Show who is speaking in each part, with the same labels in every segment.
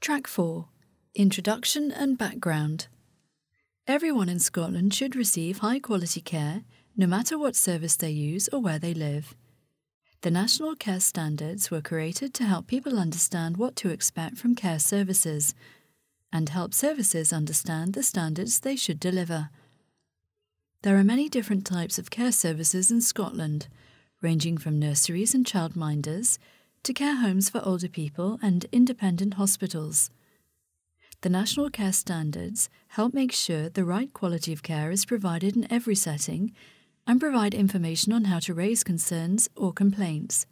Speaker 1: Track 4 Introduction and Background. Everyone in Scotland should receive high quality care, no matter what service they use or where they live. The National Care Standards were created to help people understand what to expect from care services and help services understand the standards they should deliver. There are many different types of care services in Scotland, ranging from nurseries and childminders to care homes for older people and independent hospitals. The National Care Standards help make sure the right quality of care is provided in every setting and provide information on how to raise concerns or complaints.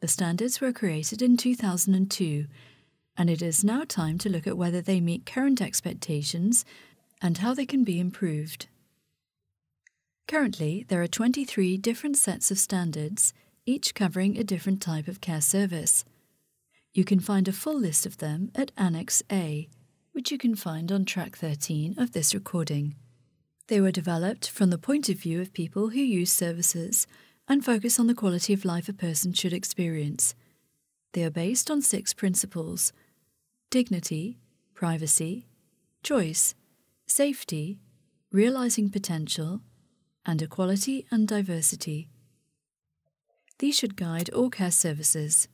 Speaker 1: The standards were created in 2002, and it is now time to look at whether they meet current expectations and how they can be improved. Currently, there are 23 different sets of standards, each covering a different type of care service. You can find a full list of them at Annex A, which you can find on track 13 of this recording. They were developed from the point of view of people who use services and focus on the quality of life a person should experience. They are based on six principles dignity, privacy, choice, safety, realizing potential, and equality and diversity. These should guide all care services.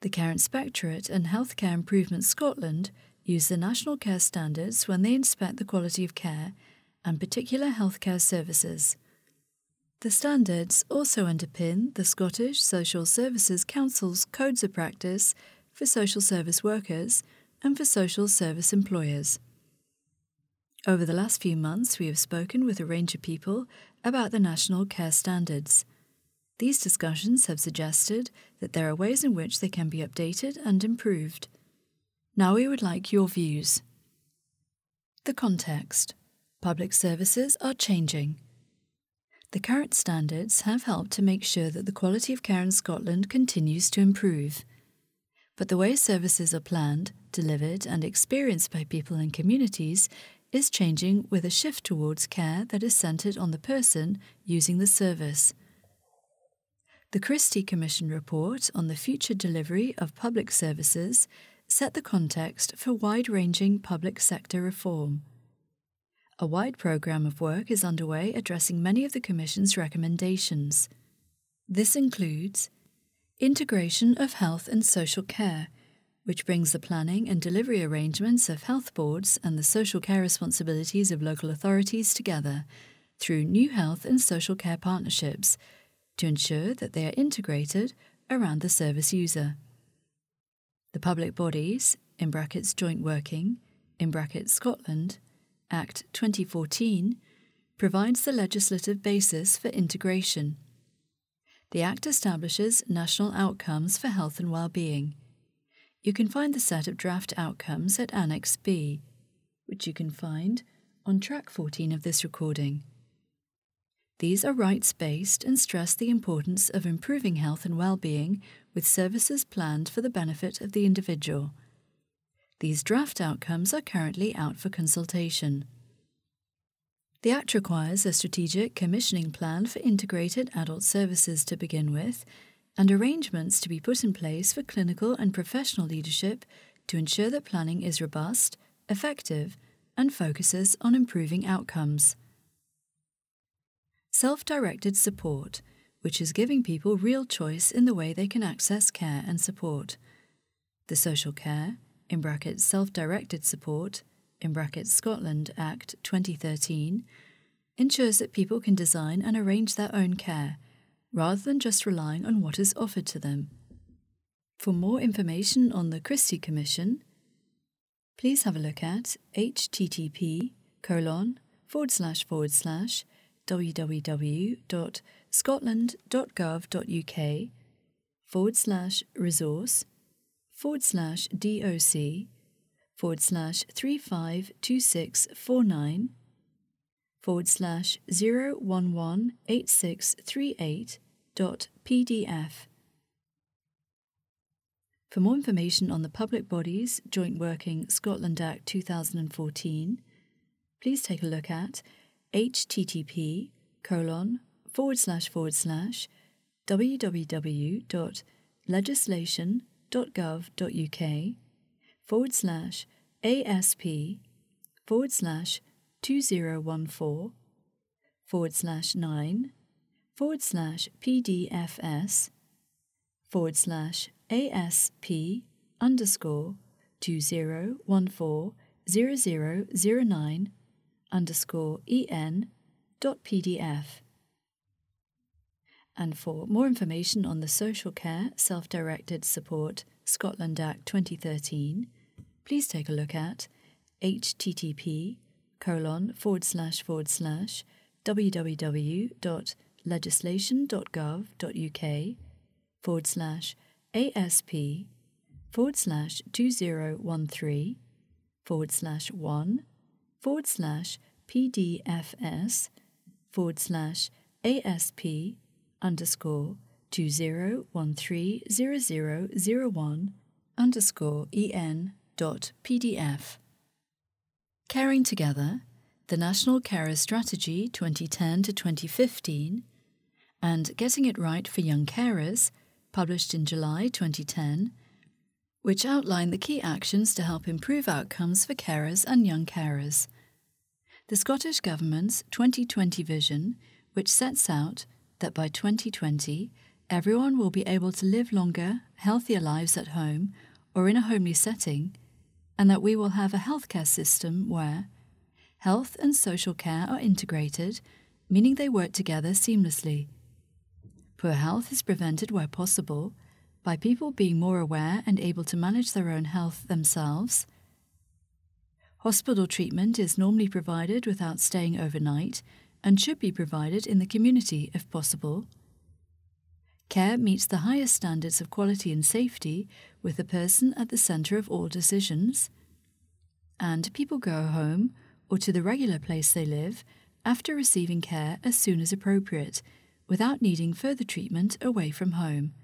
Speaker 1: The Care Inspectorate and Healthcare Improvement Scotland use the National Care Standards when they inspect the quality of care and particular healthcare services. The standards also underpin the Scottish Social Services Council's codes of practice for social service workers and for social service employers. Over the last few months, we have spoken with a range of people about the National Care Standards. These discussions have suggested that there are ways in which they can be updated and improved. Now we would like your views. The context Public services are changing. The current standards have helped to make sure that the quality of care in Scotland continues to improve. But the way services are planned, delivered, and experienced by people and communities is changing with a shift towards care that is centred on the person using the service. The Christie Commission report on the future delivery of public services set the context for wide ranging public sector reform. A wide programme of work is underway addressing many of the Commission's recommendations. This includes integration of health and social care, which brings the planning and delivery arrangements of health boards and the social care responsibilities of local authorities together through new health and social care partnerships to ensure that they are integrated around the service user. The public bodies, in brackets joint working, in brackets Scotland, Act 2014, provides the legislative basis for integration. The Act establishes national outcomes for health and well-being. You can find the set of draft outcomes at Annex B, which you can find on track 14 of this recording. These are rights based and stress the importance of improving health and well being with services planned for the benefit of the individual. These draft outcomes are currently out for consultation. The Act requires a strategic commissioning plan for integrated adult services to begin with, and arrangements to be put in place for clinical and professional leadership to ensure that planning is robust, effective, and focuses on improving outcomes self directed support, which is giving people real choice in the way they can access care and support. The Social Care, in brackets Self Directed Support, in brackets Scotland Act 2013, ensures that people can design and arrange their own care, rather than just relying on what is offered to them. For more information on the Christie Commission, please have a look at http colon forward slash forward slash www.scotland.gov.uk forward slash resource forward slash doc forward slash 352649 forward slash 0118638 dot pdf. For more information on the Public Bodies Joint Working Scotland Act 2014, please take a look at http colon forward slash forward slash www.legislation.gov.uk forward slash ASP forward slash 2014 forward slash 9 forward slash PDFS forward slash ASP underscore 20140009 underscore en dot pdf. And for more information on the Social Care Self Directed Support Scotland Act 2013, please take a look at http colon forward slash forward slash www.legislation.gov.uk forward slash ASP forward slash 2013 forward slash 1 forward slash PDFS forward slash ASP underscore 20130001 underscore en dot pdf. Caring Together, the National Carer Strategy 2010 to 2015, and Getting It Right for Young Carers, published in July 2010, which outline the key actions to help improve outcomes for carers and young carers. The Scottish Government's 2020 vision, which sets out that by 2020, everyone will be able to live longer, healthier lives at home or in a homely setting, and that we will have a healthcare system where health and social care are integrated, meaning they work together seamlessly. Poor health is prevented where possible by people being more aware and able to manage their own health themselves. Hospital treatment is normally provided without staying overnight and should be provided in the community if possible. Care meets the highest standards of quality and safety with the person at the centre of all decisions. And people go home or to the regular place they live after receiving care as soon as appropriate, without needing further treatment away from home.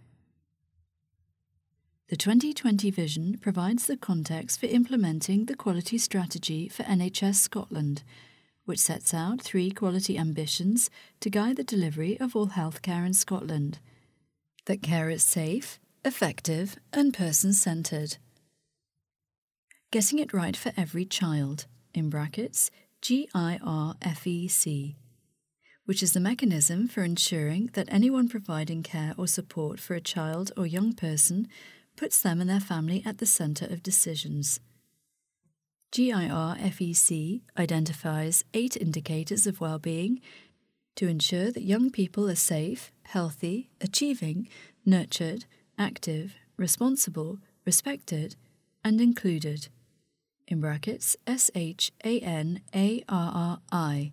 Speaker 1: The 2020 vision provides the context for implementing the quality strategy for NHS Scotland which sets out three quality ambitions to guide the delivery of all healthcare in Scotland that care is safe, effective, and person centred. Getting it right for every child, in brackets, GIRFEC, which is the mechanism for ensuring that anyone providing care or support for a child or young person puts them and their family at the centre of decisions. GIRFEC identifies eight indicators of well-being to ensure that young people are safe, healthy, achieving, nurtured, active, responsible, respected, and included. In brackets, S H A N A R R I.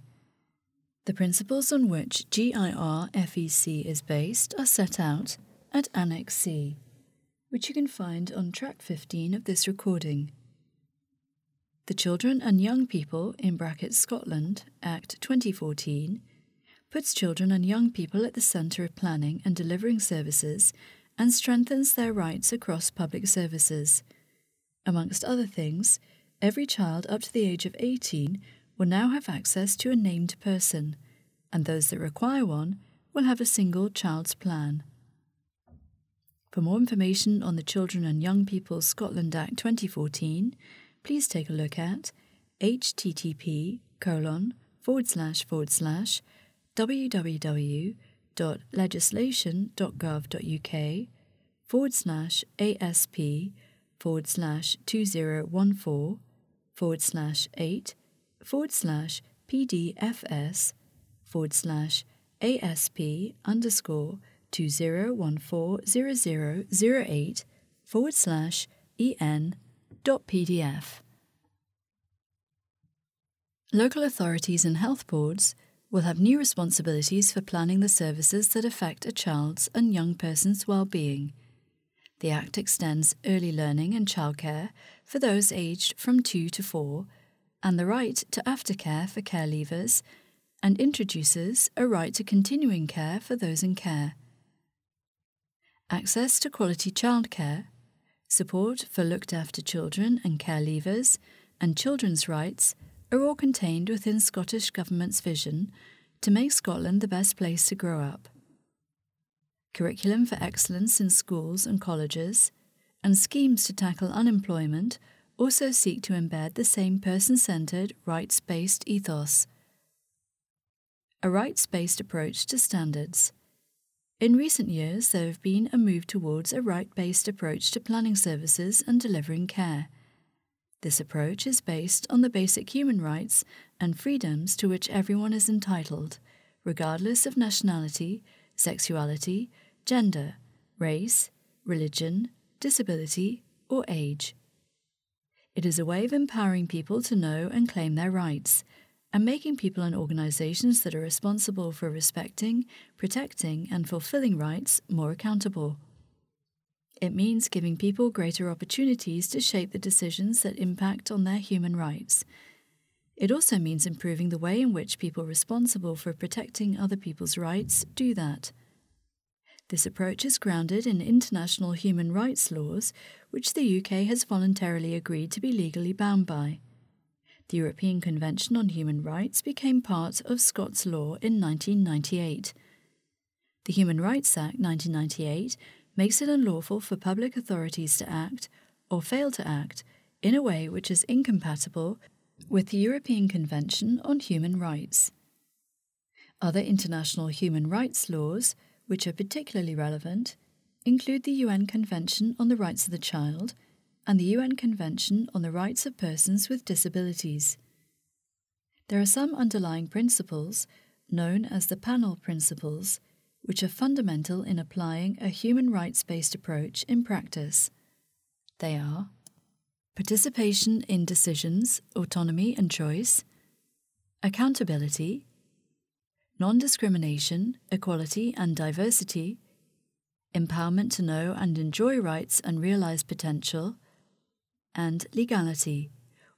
Speaker 1: The principles on which GIRFEC is based are set out at Annex C, which you can find on track 15 of this recording. The Children and Young People in brackets Scotland Act 2014 puts children and young people at the centre of planning and delivering services and strengthens their rights across public services. Amongst other things, every child up to the age of 18 will now have access to a named person, and those that require one will have a single child's plan. For more information on the Children and Young People Scotland Act 2014, please take a look at http colon forward slash forward slash www.legislation.gov.uk forward slash ASP forward slash 2014 forward slash 8 forward slash PDFS forward slash ASP underscore 20140008 forward slash EN .pdf. Local authorities and health boards will have new responsibilities for planning the services that affect a child's and young person's well-being. The Act extends early learning and childcare for those aged from 2 to 4 and the right to aftercare for care leavers and introduces a right to continuing care for those in care. Access to quality childcare support for looked after children and care leavers, and children's rights are all contained within Scottish Government's vision to make Scotland the best place to grow up. Curriculum for excellence in schools and colleges, and schemes to tackle unemployment also seek to embed the same person centered, rights based ethos. A rights based approach to standards. In recent years, there have been a move towards a right based approach to planning services and delivering care. This approach is based on the basic human rights and freedoms to which everyone is entitled, regardless of nationality, sexuality, gender, race, religion, disability, or age. It is a way of empowering people to know and claim their rights, and making people and organisations that are responsible for respecting, protecting, and fulfilling rights more accountable. It means giving people greater opportunities to shape the decisions that impact on their human rights. It also means improving the way in which people responsible for protecting other people's rights do that. This approach is grounded in international human rights laws, which the UK has voluntarily agreed to be legally bound by. The European Convention on Human Rights became part of Scots law in 1998. The Human Rights Act 1998 makes it unlawful for public authorities to act, or fail to act, in a way which is incompatible with the European Convention on Human Rights. Other international human rights laws, which are particularly relevant, include the UN Convention on the Rights of the Child and the UN Convention on the Rights of Persons with Disabilities. There are some underlying principles, known as the panel principles, which are fundamental in applying a human rights based approach in practice. They are participation in decisions, autonomy and choice, accountability, non discrimination, equality and diversity, empowerment to know and enjoy rights and realize potential, and legality.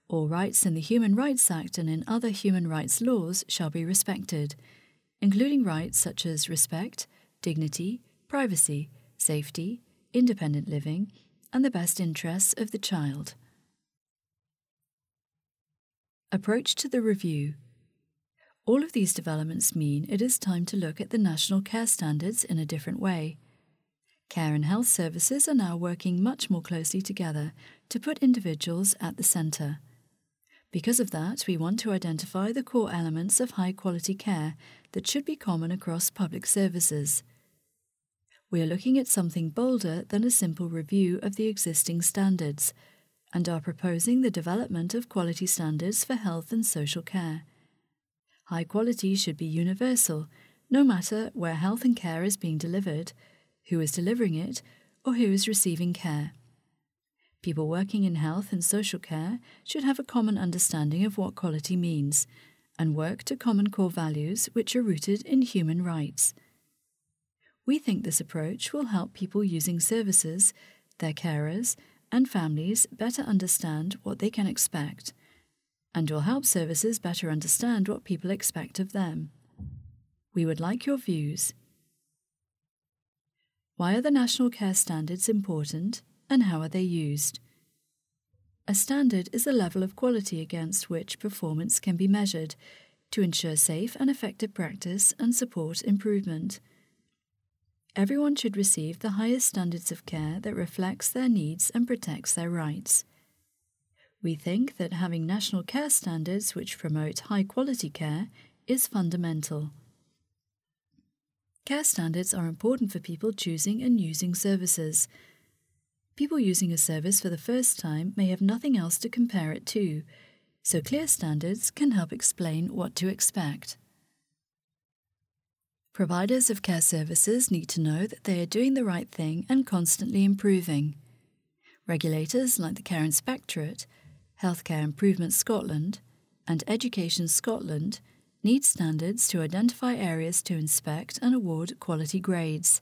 Speaker 1: All rights in the Human Rights Act and in other human rights laws shall be respected, including rights such as respect, dignity, privacy, safety, independent living, and the best interests of the child. Approach to the review. All of these developments mean it is time to look at the national care standards in a different way. Care and health services are now working much more closely together to put individuals at the centre. Because of that, we want to identify the core elements of high quality care that should be common across public services. We are looking at something bolder than a simple review of the existing standards and are proposing the development of quality standards for health and social care. High quality should be universal, no matter where health and care is being delivered who is delivering it, or who is receiving care. People working in health and social care should have a common understanding of what quality means and work to common core values which are rooted in human rights. We think this approach will help people using services, their carers, and families better understand what they can expect, and will help services better understand what people expect of them. We would like your views. Why are the national care standards important and how are they used? A standard is a level of quality against which performance can be measured to ensure safe and effective practice and support improvement. Everyone should receive the highest standards of care that reflects their needs and protects their rights. We think that having national care standards which promote high quality care is fundamental. Care standards are important for people choosing and using services. People using a service for the first time may have nothing else to compare it to, so clear standards can help explain what to expect. Providers of care services need to know that they are doing the right thing and constantly improving. Regulators like the Care Inspectorate, Healthcare Improvement Scotland, and Education Scotland need standards to identify areas to inspect and award quality grades.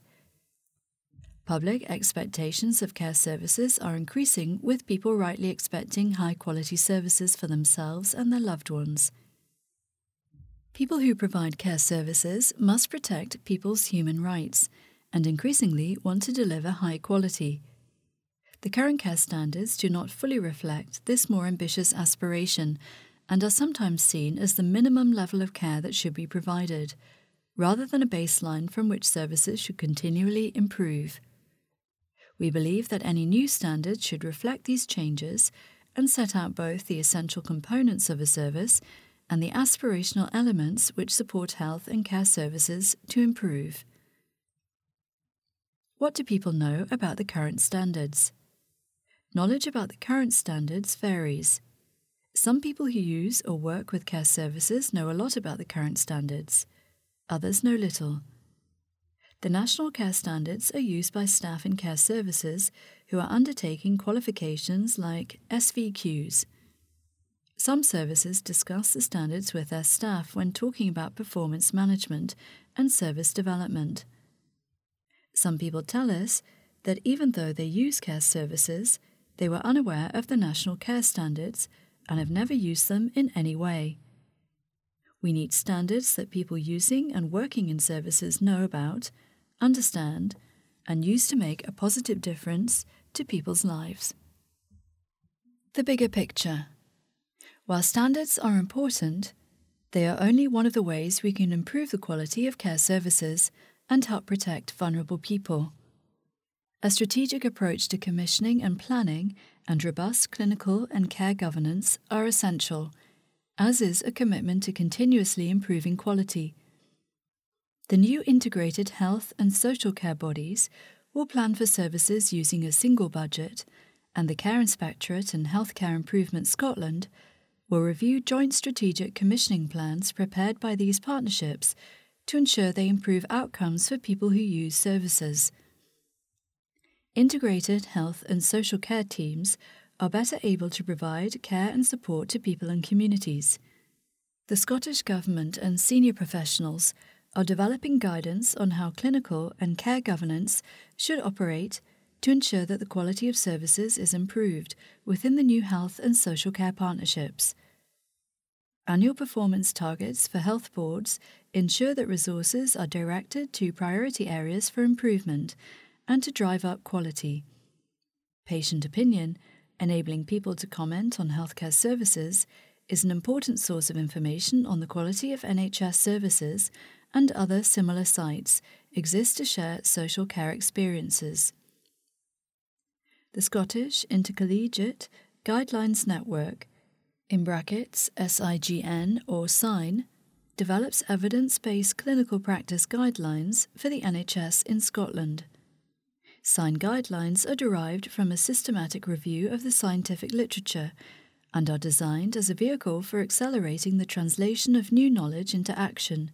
Speaker 1: Public expectations of care services are increasing, with people rightly expecting high quality services for themselves and their loved ones. People who provide care services must protect people's human rights and increasingly want to deliver high quality. The current care standards do not fully reflect this more ambitious aspiration and are sometimes seen as the minimum level of care that should be provided, rather than a baseline from which services should continually improve. We believe that any new standard should reflect these changes and set out both the essential components of a service and the aspirational elements which support health and care services to improve. What do people know about the current standards? Knowledge about the current standards varies. Some people who use or work with care services know a lot about the current standards, others know little. The national care standards are used by staff in care services who are undertaking qualifications like SVQs. Some services discuss the standards with their staff when talking about performance management and service development. Some people tell us that even though they use care services, they were unaware of the national care standards and have never used them in any way. We need standards that people using and working in services know about, understand, and use to make a positive difference to people's lives. The bigger picture. While standards are important, they are only one of the ways we can improve the quality of care services and help protect vulnerable people. A strategic approach to commissioning and planning and robust clinical and care governance are essential, as is a commitment to continuously improving quality. The new integrated health and social care bodies will plan for services using a single budget, and the Care Inspectorate and Healthcare Improvement Scotland will review joint strategic commissioning plans prepared by these partnerships to ensure they improve outcomes for people who use services. Integrated health and social care teams are better able to provide care and support to people and communities. The Scottish Government and senior professionals are developing guidance on how clinical and care governance should operate to ensure that the quality of services is improved within the new health and social care partnerships. Annual performance targets for health boards ensure that resources are directed to priority areas for improvement and to drive up quality. Patient opinion, enabling people to comment on healthcare services, is an important source of information on the quality of NHS services and other similar sites exist to share social care experiences. The Scottish Intercollegiate Guidelines Network, in brackets SIGN or SIGN, develops evidence based clinical practice guidelines for the NHS in Scotland. SIGN guidelines are derived from a systematic review of the scientific literature and are designed as a vehicle for accelerating the translation of new knowledge into action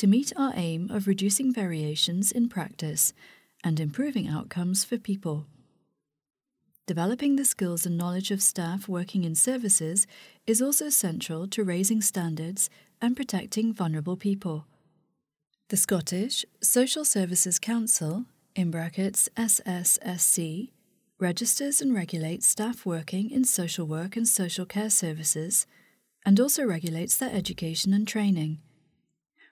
Speaker 1: to meet our aim of reducing variations in practice and improving outcomes for people. Developing the skills and knowledge of staff working in services is also central to raising standards and protecting vulnerable people. The Scottish Social Services Council, in brackets SSSC, registers and regulates staff working in social work and social care services, and also regulates their education and training.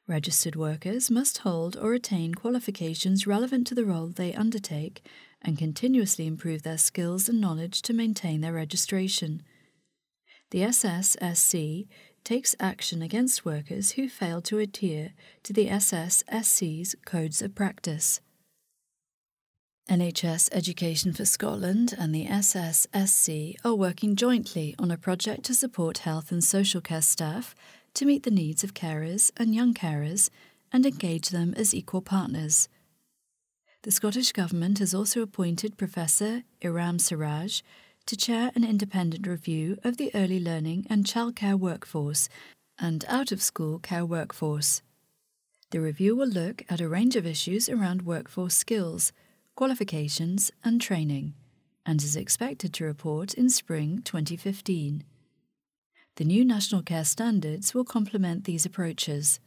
Speaker 1: Registered workers must hold or attain qualifications relevant to the role they undertake and continuously improve their skills and knowledge to maintain their registration. The SSSC takes action against workers who fail to adhere to the SSSC's codes of practice. NHS Education for Scotland and the SSSC are working jointly on a project to support health and social care staff to meet the needs of carers and young carers and engage them as equal partners. The Scottish Government has also appointed Professor Iram Siraj to chair an independent review of the early learning and childcare workforce and out of school care workforce. The review will look at a range of issues around workforce skills, qualifications, and training, and is expected to report in spring 2015. The new national care standards will complement these approaches.